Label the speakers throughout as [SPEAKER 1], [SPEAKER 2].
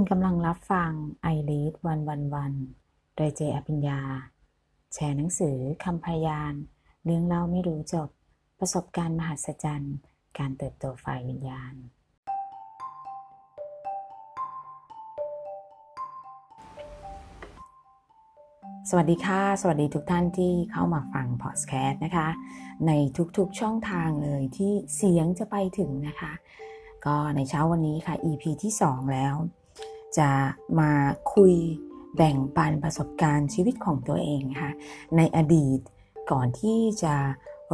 [SPEAKER 1] คุณกำลังรับฟัง I Read วันวันวันโดยเจอภิญญา แชร์หนังสือคำพยาน เรื่องเล่าไม่รู้จบ ประสบการณ์มหัศจรรย์ การเติบโตฝ่ายวิญญาณ สวัสดีค่ะ สวัสดีทุกท่านที่เข้ามาฟังพอดแคสต์นะคะ ในทุกๆช่องทางเลยที่เสียงจะไปถึงนะคะก็ในเช้าวันนี้ค่ะ EP ที่ 2 แล้ว จะมาคุยแบ่งปันประสบการณ์ชีวิตของตัวเองค่ะในอดีตก่อนที่จะ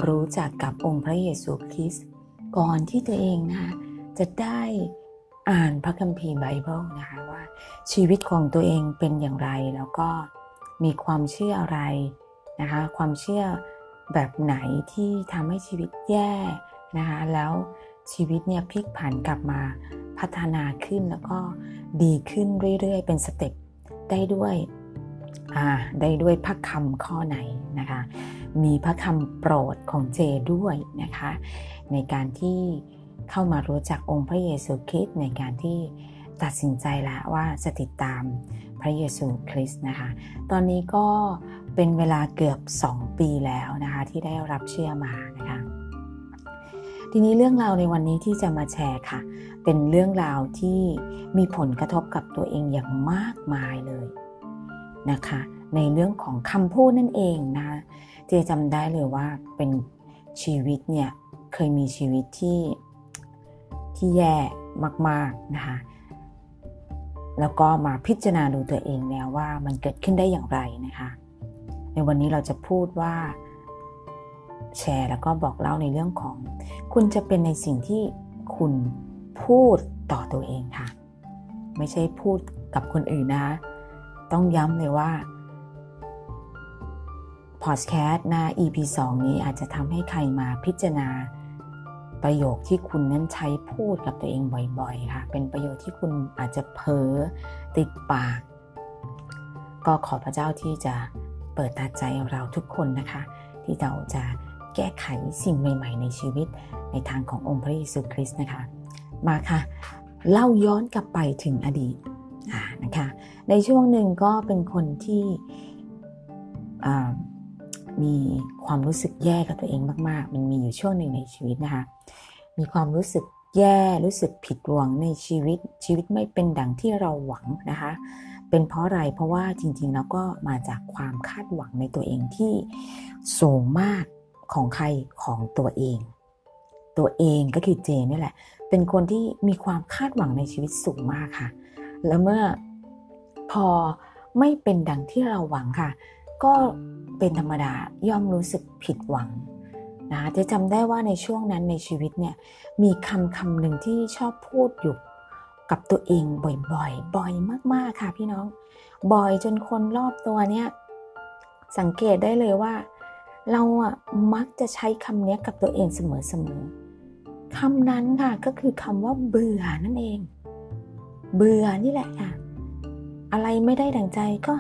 [SPEAKER 1] รู้จักกับองค์พระเยซูคริสต์ก่อนที่ตัวเองนะคะจะได้อ่านพระคัมภีร์ไบเบิลนะคะว่าชีวิตของตัวเองเป็นอย่างไรแล้วก็มีความเชื่ออะไรนะคะความเชื่อแบบไหนที่ทำให้ชีวิตแย่นะคะแล้วชีวิตเนี่ยพลิกผันกลับมาพัฒนาขึ้นแล้วก็ ดีขึ้นเรื่อยๆ เป็นสเต็ปได้ด้วยได้ด้วยพระคำข้อไหนนะคะ มีพระคำโปรดของเจด้วยนะคะ ในการที่เข้ามารู้จักองค์พระเยซูคริสต์ในการที่ตัดสินใจแล้วว่าจะติดตามพระเยซูคริสต์นะคะ ตอนนี้ก็เป็นเวลาเกือบ 2 ปีแล้วนะคะ ที่ได้รับเชื่อมานะคะ ทีนี้เรื่องราวในวันนี้ที่จะมาแชร์ค่ะ เป็นเรื่องราวที่มีผลกระทบกับตัวเองอย่างมากมายเลยนะคะ ในเรื่องของคำพูดนั่นเองนะเจจำได้เลยว่าเป็นชีวิตเนี่ยเคยมีชีวิตที่ที่แย่มากๆนะคะแล้วก็มาพิจารณาดูตัวเองแล้วว่ามันเกิดขึ้นได้อย่างไรนะคะ ในวันนี้เราจะพูดว่า แชร์แล้วก็บอกเล่าในเรื่องของ คุณจะเป็นในสิ่งที่คุณพูดต่อตัวเองค่ะ ไม่ใช่พูดกับคนอื่นนะต้องย้ำเลยว่าพอดแคสต์น้า EP 2 นี้อาจจะทำให้ใครมาพิจารณา ประโยคที่คุณนั้นใช้พูดกับตัวเองบ่อยๆ ค่ะ เป็นประโยคที่คุณอาจจะเพ้อติดปาก ก็ขอพระเจ้าที่จะเปิดตาใจเราทุกคนนะคะ ที่เราจะ แก้ไขสิ่งใหม่ ๆ ในชีวิตในทางขององค์พระเยซูคริสต์นะคะ มาค่ะ เล่าย้อนกลับไปถึงอดีตนะคะ ในช่วงหนึ่งก็เป็นคนที่มีความรู้สึกแย่กับตัวเองมาก ๆ มันมีอยู่ช่วงหนึ่งในชีวิตนะคะ มีความรู้สึกแย่รู้สึกผิดหวังในชีวิตชีวิตไม่เป็นดังที่เราหวังนะคะ เป็นเพราะอะไรเพราะว่าจริงๆแล้วก็มาจากความคาดหวังในตัวเองที่สูงมาก ของใครของตัวเอง ตัวเองก็คือเจนี่แหละ เป็นคนที่มีความคาดหวังในชีวิตสูงมากค่ะ แล้วเมื่อพอไม่เป็นดังที่เราหวังค่ะ ก็เป็นธรรมดาย่อมรู้สึกผิดหวังนะจะจำได้ว่าในช่วงนั้นในชีวิตเนี่ยมีคำคำหนึ่งที่ชอบพูดอยู่กับตัวเองบ่อยๆ บ่อยมากๆค่ะพี่น้อง บ่อยจนคนรอบตัวเนี่ยสังเกตได้เลยว่า เราอะมักจะใช้คำนี้กับตัวเองเสมอๆคำนั้นค่ะก็คือคำว่าเบื่อนั่นเอง เบื่อนี่แหละค่ะ อะไรไม่ได้ดังใจก็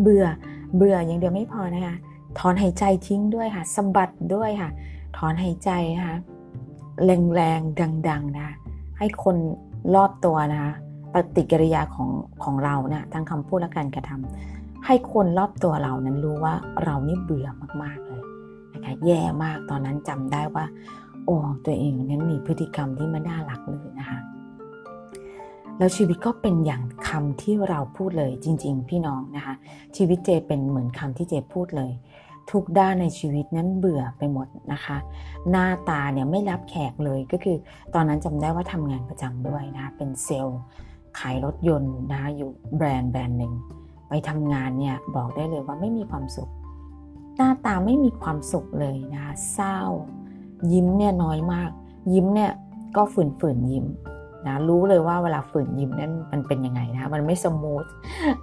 [SPEAKER 1] เบื่อ เบื่ออย่างเดียวไม่พอนะคะ ถอนหายใจทิ้งด้วยค่ะสะบัดด้วยค่ะ ถอนหายใจนะคะแรงๆดังๆนะ ให้คนรอบตัวนะคะปฏิกิริยาของของเราเนะี่ยทั้งคำพูดและการกระทำ ให้คนรอบตัวเรานั้นรู้ว่าเรานี่เบื่อมากๆเลยนะคะแย่มากตอนนั้นจำได้ว่า โอ้ตัวเองนั้นมีพฤติกรรมที่ไม่น่ารักเลยนะคะแล้วชีวิตก็เป็นอย่างคำที่เราพูดเลยจริง ๆ พี่น้องนะคะชีวิตเจเป็นเหมือนคำที่เจพูดเลย ทุกด้านในชีวิตนั้นเบื่อไปหมดนะคะ หน้าตาเนี่ยไม่รับแขกเลยก็คือ ตอนนั้นจำได้ว่าทำงานประจำด้วยนะเป็นเซลล์ขายรถยนต์นะอยู่แบรนด์แบรนด์หนึ่ง ไปทำงานเนี่ยบอกได้เลยว่าไม่มีความสุข หน้าตาไม่มีความสุขเลยนะคะเศร้า ยิ้มเนี่ยน้อยมาก ยิ้มเนี่ยก็ฝืนๆยิ้มนะรู้เลยว่าเวลาฝืนยิ้มนั้นมันเป็นยังไงนะมันไม่ smooth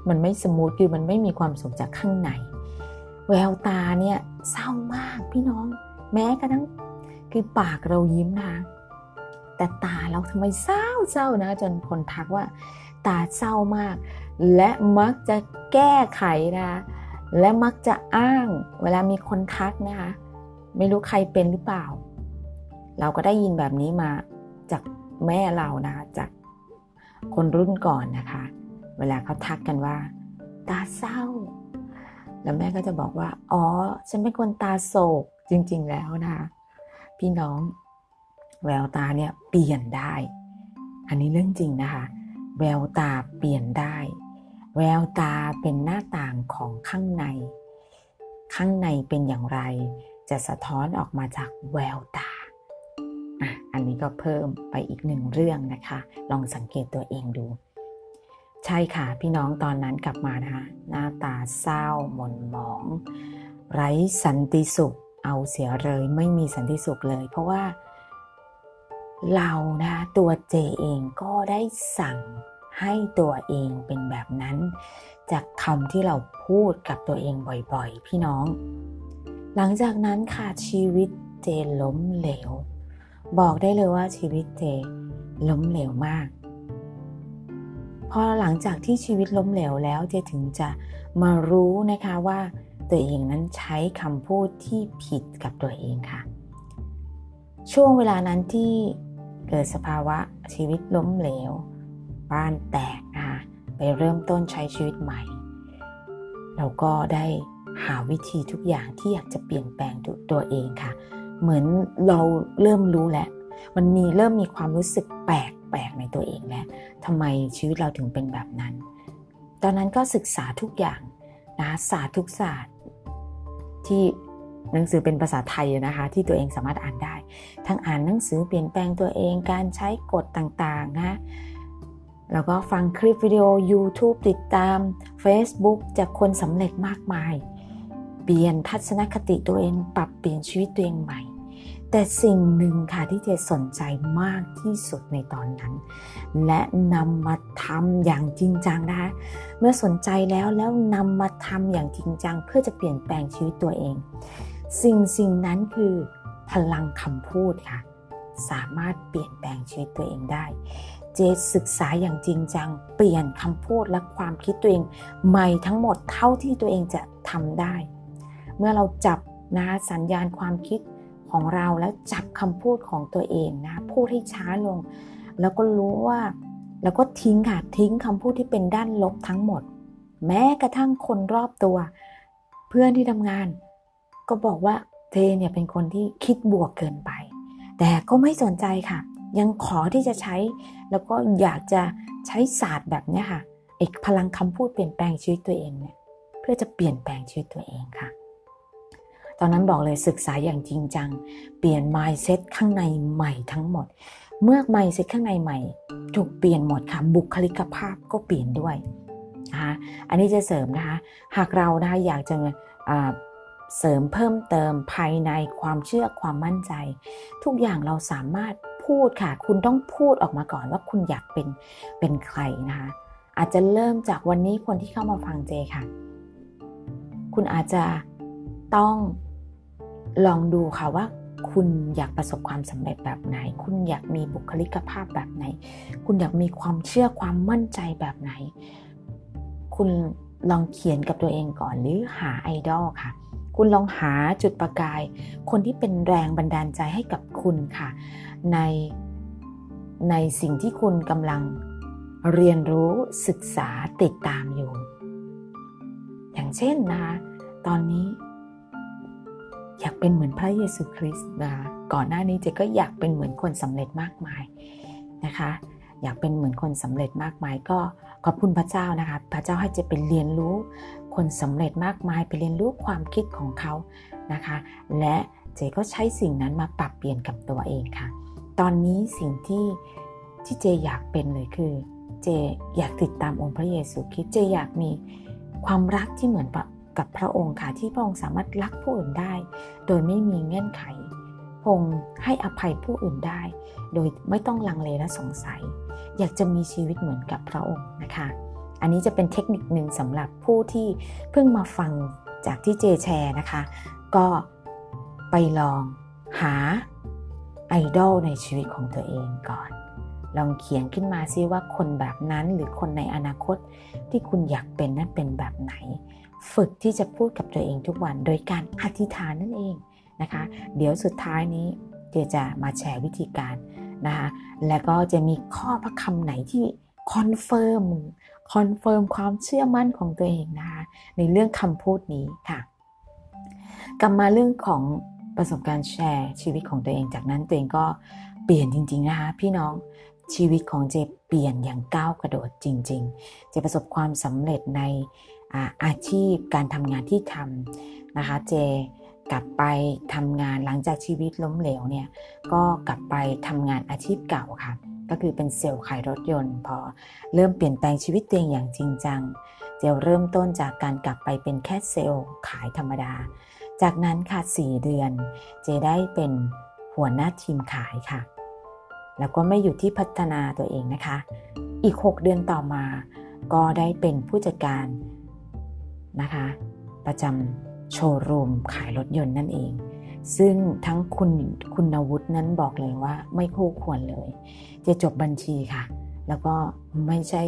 [SPEAKER 1] มันไม่ smooth คือมันไม่มีความสุขจากข้างใน แววตาเนี่ยเศร้ามากพี่น้อง แม้กระทั่งคือปากเรายิ้มนะแต่ตาเราทำไมเศร้าเศร้านะ จนคนทักว่า ตาเศร้ามาก และมักจะแก้ไขนะและมักจะอ้างเวลามีคนทักนะคะ ไม่รู้ใครเป็นหรือเปล่า เราก็ได้ยินแบบนี้มาจากแม่เรานะจากคนรุ่นก่อนนะคะ เวลาเขาทักกันว่า ตาเศร้า แล้วแม่ก็จะบอกว่า อ๋อ ฉันเป็นคนตาโศกจริง ๆ แล้วนะคะพี่น้องแววตาเนี่ยเปลี่ยนได้ อันนี้เรื่องจริงนะคะ แววตาเปลี่ยนได้ แววตาเป็นหน้าต่างของข้างใน ข้างในเป็นอย่างไร จะสะท้อนออกมาจากแววตาอะอันนี้ก็เพิ่มไปอีกหนึ่งเรื่องนะคะ ลองสังเกตตัวเองดู ใช่ค่ะ พี่น้องตอนนั้นกลับมานะคะหน้าตาเศร้าหม่นหมอง ไร้สันติสุข เอาเสียเลยไม่มีสันติสุขเลย เพราะว่า เรานะตัวเจเองก็ได้สั่งให้ตัวเองเป็นแบบนั้น จากคำที่เราพูดกับตัวเองบ่อยๆ พี่น้อง หลังจากนั้นค่ะชีวิตเจล้มเหลว บอกได้เลยว่าชีวิตเจล้มเหลวมาก พอหลังจากที่ชีวิตล้มเหลวแล้วเจถึงจะมารู้นะคะว่าตัวเองนั้นใช้คำพูดที่ผิดกับตัวเองค่ะ ช่วงเวลานั้นที่ เกิดสภาวะชีวิตล้มเหลว บ้านแตกนะคะไปเริ่มต้นใช้ชีวิตใหม่ เราก็ได้หาวิธีทุกอย่างที่อยากจะเปลี่ยนแปลงตัวเองค่ะ เหมือนเราเริ่มรู้แล้ว มันมีเริ่มมีความรู้สึกแปลกแปลกในตัวเองแล้วทำไมชีวิตเราถึงเป็นแบบนั้น ตอนนั้นก็ศึกษาทุกอย่างนะศาสตร์ทุกศาสตร์ที่ หนังสือเป็นภาษาไทยนะคะ ที่ตัวเองสามารถอ่านได้ ทั้งอ่านหนังสือเปลี่ยนแปลงตัวเองการใช้กฎต่างๆนะแล้วก็ฟังคลิปวิดีโอ YouTube ติดตาม Facebook จากคนสำเร็จมากมาย เปลี่ยนทัศนคติตัวเองปรับเปลี่ยนชีวิตตัวเองใหม่ แต่สิ่งหนึ่งค่ะที่เจสนใจมากที่สุดในตอนนั้น และนำมาทำอย่างจริงจังนะคะเมื่อสนใจแล้วแล้วนำมาทำอย่างจริงจัง เพื่อจะเปลี่ยนแปลงชีวิตตัวเอง สิ่งสิ่งนั้นคือพลังคำพูดค่ะ สามารถเปลี่ยนแปลงชีวิตตัวเองได้ เจศึกษาอย่างจริงจัง เปลี่ยนคำพูดและความคิดตัวเองใหม่ทั้งหมดเท่าที่ตัวเองจะทำได้ เมื่อเราจับนะสัญญาณความคิดของเราแล้วจับคำพูดของตัวเองนะพูดให้ช้าลง แล้วก็รู้ว่าแล้วก็ทิ้งค่ะทิ้งคำพูดที่เป็นด้านลบทั้งหมด แม้กระทั่งคนรอบตัว เพื่อนที่ทำงาน ก็บอกว่าเทเนี่ยเป็นคนที่คิดบวกเกินไป แต่ก็ไม่สนใจค่ะ ยังขอที่จะใช้ แล้วก็อยากจะใช้ศาสตร์แบบนี้ค่ะเอกพลังคำพูดเปลี่ยนแปลงชีวิตตัวเองเนี่ยเพื่อจะเปลี่ยนแปลงชีวิตตัวเองค่ะ ตอนนั้นบอกเลยศึกษาอย่างจริงจัง เปลี่ยน mindset ข้างในใหม่ทั้งหมด เมื่อ mindset ข้างในใหม่ ถูกเปลี่ยนหมดค่ะ บุคลิกภาพก็เปลี่ยนด้วยนะคะอันนี้จะเสริมนะคะ หากเรานะคะอยากจะ เสริมเพิ่มเติมภายในความเชื่อความมั่นใจ ทุกอย่างเราสามารถพูดค่ะ คุณต้องพูดออกมาก่อนว่าคุณอยากเป็นเป็นใครนะคะ อาจจะเริ่มจากวันนี้คนที่เข้ามาฟังเจค่ะ คุณอาจจะต้องลองดูค่ะว่าคุณอยากประสบความสำเร็จแบบไหน คุณอยากมีบุคลิกภาพแบบไหน คุณอยากมีความเชื่อความมั่นใจแบบไหน คุณลองเขียนกับตัวเองก่อนหรือหาไอดอลค่ะ คุณลองหาจุดประกาย คนที่เป็นแรงบันดาลใจให้กับคุณค่ะ ในในสิ่งที่คุณกำลังเรียนรู้ศึกษาติดตามอยู่ อย่างเช่นนะคะตอนนี้ อยากเป็นเหมือนพระเยซูคริสต์นะก่อนหน้านี้เจก็อยากเป็นเหมือนคนสำเร็จมากมายนะคะ อยากเป็นเหมือนคนสำเร็จมากมายก็ขอบคุณพระเจ้านะคะ พระเจ้าให้เจเป็นเรียนรู้ คนสำเร็จมากมายไปเรียนรู้ความคิดของเขานะคะ และเจก็ใช้สิ่งนั้นมาปรับเปลี่ยนกับตัวเองค่ะ ตอนนี้สิ่งที่ที่เจอยากเป็นเลยคือ เจอยากติดตามองค์พระเยซูคริสต์เจอยากมีความรักที่เหมือนกับพระองค์ค่ะที่พระองค์สามารถรักผู้อื่นได้ โดยไม่มีเงื่อนไขพงให้อภัยผู้อื่นได้ โดยไม่ต้องลังเลและสงสัย อยากจะมีชีวิตเหมือนกับพระองค์นะคะ อันนี้จะเป็นเทคนิคหนึ่งสำหรับผู้ที่เพิ่งมาฟังจากที่เจแชร์นะคะ ก็ไปลองหาไอดอลในชีวิตของตัวเองก่อน ลองเขียนขึ้นมาซิว่าคนแบบนั้นหรือคนในอนาคตที่คุณอยากเป็นนั้นเป็นแบบไหน ฝึกที่จะพูดกับตัวเองทุกวันโดยการอธิษฐานนั่นเองนะคะ เดี๋ยวสุดท้ายนี้เจจะมาแชร์วิธีการ นะคะแล้วก็จะมีข้อพระคำไหนที่ confirm confirm ความเชื่อมั่นของตัวเองนะคะในเรื่องคำพูดนี้ค่ะ กลับมาเรื่องของประสบการณ์แชร์ชีวิตของตัวเองจากนั้นตัวเองก็เปลี่ยนจริง ๆนะคะ พี่น้องชีวิตของเจเปลี่ยนอย่างก้าวกระโดดจริง ๆ เจประสบความสำเร็จในอาอาชีพการทำงานที่ทำนะคะ เจ กลับไปทำงานหลังจากชีวิตล้มเหลวเนี่ยก็กลับไปทำงานอาชีพเก่าค่ะ ก็คือเป็นเซลล์ขายรถยนต์ พอเริ่มเปลี่ยนแปลงชีวิตตัวเองอย่างจริงจังเจเริ่มต้นจากการกลับไปเป็นแค่เซลล์ขายธรรมดา จากนั้นค่ะ4เดือน เจได้เป็นหัวหน้าทีมขายค่ะ แล้วก็ไม่อยู่ที่พัฒนาตัวเองนะคะ อีก 6 เดือนต่อมา ก็ได้เป็นผู้จัดการนะคะ ประจำ โชว์รูมขายรถยนต์นั่นเอง ซึ่งทั้งคุณคุณวุฒินั้นบอกเลยว่าไม่คู่ควรเลยจะจบบัญชีค่ะ แล้วก็ไม่ใช่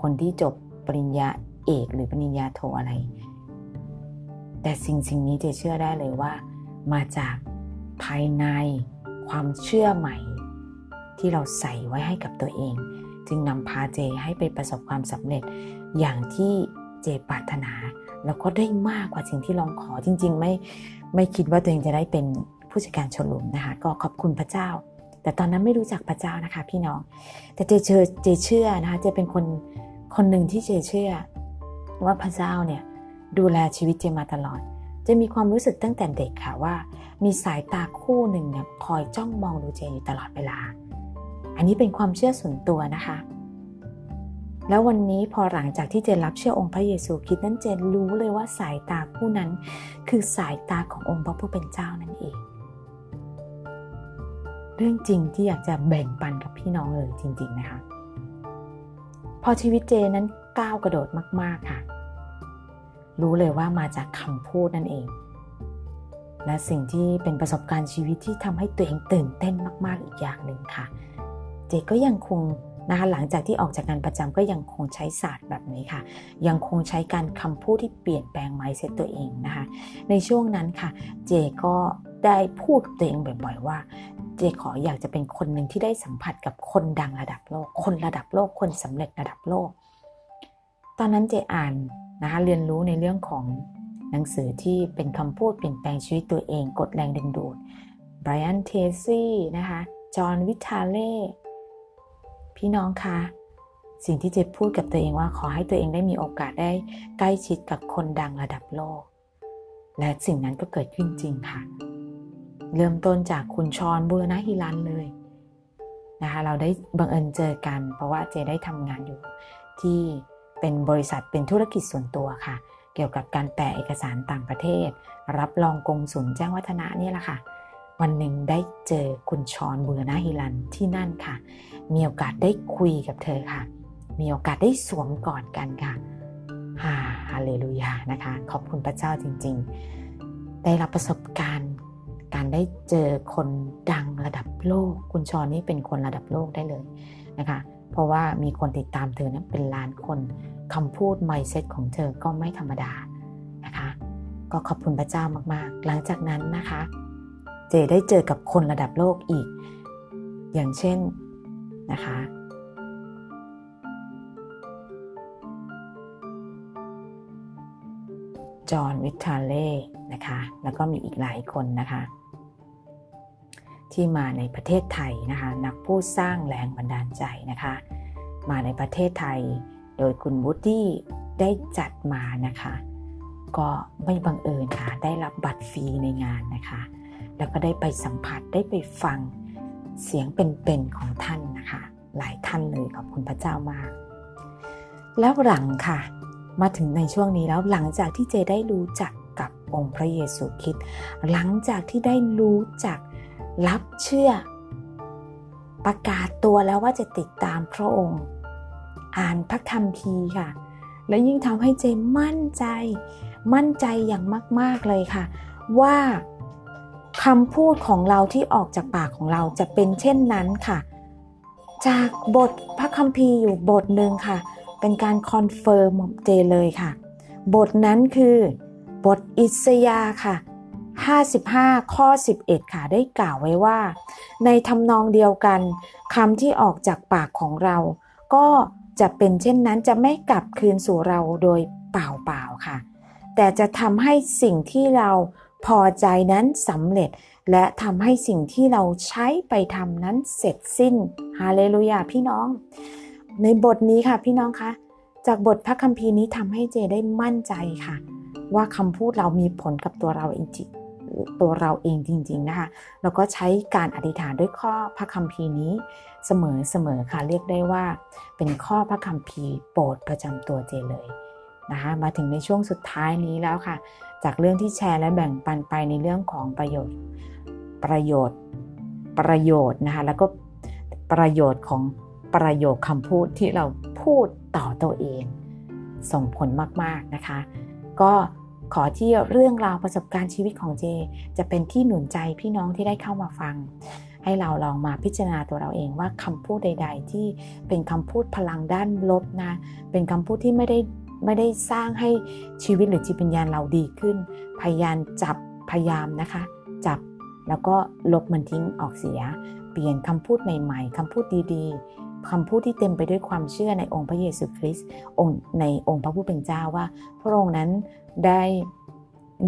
[SPEAKER 1] คนที่จบปริญญาเอกหรือปริญญาโทอะไร แต่สิ่งสิ่งนี้เจเชื่อได้เลยว่า มาจากภายในความเชื่อใหม่ ที่เราใส่ไว้ให้กับตัวเอง จึงนำพาเจให้ไปประสบความสำเร็จอย่างที่เจปรารถนา แล้วก็ได้มากกว่าสิ่งที่ลองขอจริง ๆ ไม่ไม่คิดว่าตัวเองจะได้เป็นผู้จัดการชลุมนะคะ ก็ขอบคุณพระเจ้า แต่ตอนนั้นไม่รู้จักพระเจ้านะคะ พี่น้อง แต่เจเชื่อเจเชื่อนะคะเจเป็นคนคนหนึ่งที่เจเชื่อ ว่าพระเจ้าเนี่ยดูแลชีวิตเจมาตลอดจะมีความรู้สึกตั้งแต่เด็กค่ะว่า มีสายตาคู่หนึ่งเนี่ยคอยจ้องมองดูเจอยู่ตลอดเวลา อันนี้เป็นความเชื่อส่วนตัวนะคะ แล้ววันนี้พอหลังจากที่เจนรับเชื่อองค์พระเยซูคริสต์นั้นเจนรู้เลยว่าสายตาคู่นั้น คือสายตาขององค์พระผู้เป็นเจ้านั่นเอง เรื่องจริงที่อยากจะแบ่งปันกับพี่น้องเลยจริง ๆนะคะ พอชีวิตเจนั้นก้าวกระโดดมาก ๆค่ะ รู้เลยว่ามาจากคำพูดนั่นเอง และสิ่งที่เป็นประสบการณ์ชีวิตที่ทำให้ตัวเองตื่นเต้นมาก ๆอีกอย่างหนึ่งค่ะ เจก็ยังคง นะคะหลังจากที่ออกจากงานประจำก็ยังคงใช้ศาสตร์แบบนี้ค่ะ ยังคงใช้การคำพูดที่เปลี่ยนแปลงไมเซ็ตตัวเองนะคะ ในช่วงนั้นค่ะ เจก็ได้พูดกับตัวเองบ่อยๆว่า เจขออยากจะเป็นคนหนึ่งที่ได้สัมผัสกับคนดังระดับโลก คนระดับโลก คนสำเร็จระดับโลก ตอนนั้นเจอ่านนะคะเรียนรู้ในเรื่องของหนังสือที่เป็นคำพูดเปลี่ยนแปลงชีวิตตัวเองกดแรงดึงดูดไบรอันเทซี่นะคะจอห์นวิทาเล่ พี่น้องคะสิ่งที่เจพูดกับตัวเองว่าขอให้ตัวเองได้มีโอกาสได้ใกล้ชิดกับคนดังระดับโลก และสิ่งนั้นก็เกิดขึ้นจริงค่ะ เริ่มต้นจากคุณชอนบุรณะฮิรันเลยนะคะเราได้บังเอิญเจอกัน เพราะว่าเจได้ทำงานอยู่ที่เป็นบริษัทเป็นธุรกิจส่วนตัวค่ะ เกี่ยวกับการแปลเอกสารต่างประเทศ รับรองกงสุลแจ้งวัฒนะนี่แหละค่ะ วันหนึ่งได้เจอคุณชอนบุรณะฮิรันที่นั่นค่ะ มีโอกาสได้คุยกับเธอค่ะ มีโอกาสได้สวมกอดกันค่ะฮาเลลูยานะคะ ขอบคุณพระเจ้าจริง ๆ ได้รับประสบการณ์ การได้เจอคนดังระดับโลก คุณชอนนี่เป็นคนระดับโลกได้เลยนะคะ เพราะว่ามีคนติดตามเธอนะเป็นล้านคนคำพูดไมเซ็ตของเธอก็ไม่ธรรมดานะคะ ก็ขอบคุณพระเจ้ามากๆ หลังจากนั้นนะคะ เจได้เจอกับคนระดับโลกอีก อย่างเช่นนะคะ จอห์นวิทาเล่นะคะ แล้วก็มีอีกหลายคนนะคะ ที่มาในประเทศไทยนะคะ นักพูดสร้างแรงบันดาลใจนะคะ มาในประเทศไทย โดยคุณวูดดี้ได้จัดมานะคะก็ไม่บังเอิญค่ะ ได้รับบัตรฟรีในงานนะคะ แล้วก็ได้ไปสัมผัสได้ไปฟังเสียงเป็นๆของท่านนะคะ หลายท่านเลยขอบคุณพระเจ้ามาก แล้วหลังค่ะ มาถึงในช่วงนี้แล้วหลังจากที่เจได้รู้จักกับองค์พระเยซูคริสต์หลังจากที่ได้รู้จักรับเชื่อ ประกาศตัวแล้วว่าจะติดตามพระองค์ อ่านพระคัมภีร์ค่ะ และยิ่งทำให้เจมั่นใจ มั่นใจอย่างมาก ๆเลยค่ะ ว่า คำพูดของเราที่ออกจากปากของเราจะเป็นเช่นนั้นค่ะ จากบทพระคัมภีร์อยู่บทหนึ่งค่ะ เป็นการ confirm เจเลยค่ะ บทนั้นคือบทอิสยาค่ะ 55 ข้อ 11 ค่ะ ได้กล่าวไว้ว่า ในทำนองเดียวกันคำที่ออกจากปากของเรา ก็จะเป็นเช่นนั้นจะไม่กลับคืนสู่เราโดยเปล่าๆค่ะ แต่จะทำให้สิ่งที่เรา พอใจนั้นสำเร็จ และทำให้สิ่งที่เราใช้ไปทำนั้นเสร็จสิ้นฮาเลลูยาพี่น้อง ในบทนี้ค่ะพี่น้องคะจากบทพระคัมภีร์นี้ทำให้เจได้มั่นใจค่ะ ว่าคำพูดเรามีผลกับตัวเราเองจริงตัวเราเองจริง ๆนะคะ แล้วก็ใช้การอธิษฐานด้วยข้อพระคัมภีร์นี้เสมอๆค่ะเรียกได้ว่า เป็นข้อพระคัมภีร์โปรดประจำตัวเจเลย นะคะมาถึงในช่วงสุดท้ายนี้แล้วค่ะ จากเรื่องที่แชร์และแบ่งปันไปในเรื่องของประโยชน์ประโยชน์ประโยชน์นะคะแล้วก็ประโยชน์ของประโยคคำพูดที่เราพูดต่อตัวเอง ส่งผลมากๆนะคะ ก็ขอที่เรื่องราวประสบการณ์ชีวิตของเจ จะเป็นที่หนุนใจพี่น้องที่ได้เข้ามาฟัง ให้เราลองมาพิจารณาตัวเราเองว่าคำพูดใด ๆ ที่เป็นคำพูดพลังด้านลบนะเป็นคำพูดที่ไม่ได้ ไม่ได้สร้างให้ชีวิตหรือจิตวิญญาณเราดีขึ้น พยายามจับพยายามนะคะ จับแล้วก็ลบมันทิ้งออกเสีย เปลี่ยนคำพูดใหม่ๆคำพูดดีๆคำพูดที่เต็มไปด้วยความเชื่อในองค์พระเยซูคริสต์องค์ในองค์พระผู้เป็นเจ้าว่า พระองค์นั้นได้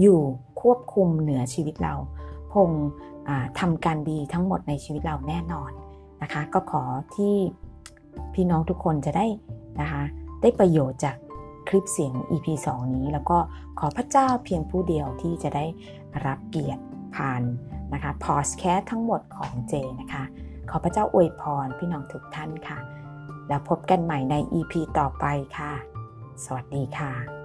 [SPEAKER 1] อยู่ควบคุมเหนือชีวิตเราพงทำการดีทั้งหมดในชีวิตเราแน่นอนนะคะ ก็ขอที่พี่น้องทุกคนจะได้นะคะ ได้ประโยชน์จาก คลิปเสียง EP 2 นี้ แล้วก็ขอพระเจ้าเพียงผู้เดียวที่จะได้รับเกียรติผ่านนะคะพอสแคสทั้งหมดของเจนะคะ ขอพระเจ้าอวยพรพี่น้องทุกท่านค่ะ แล้วพบกันใหม่ใน EP ต่อไปค่ะ สวัสดีค่ะ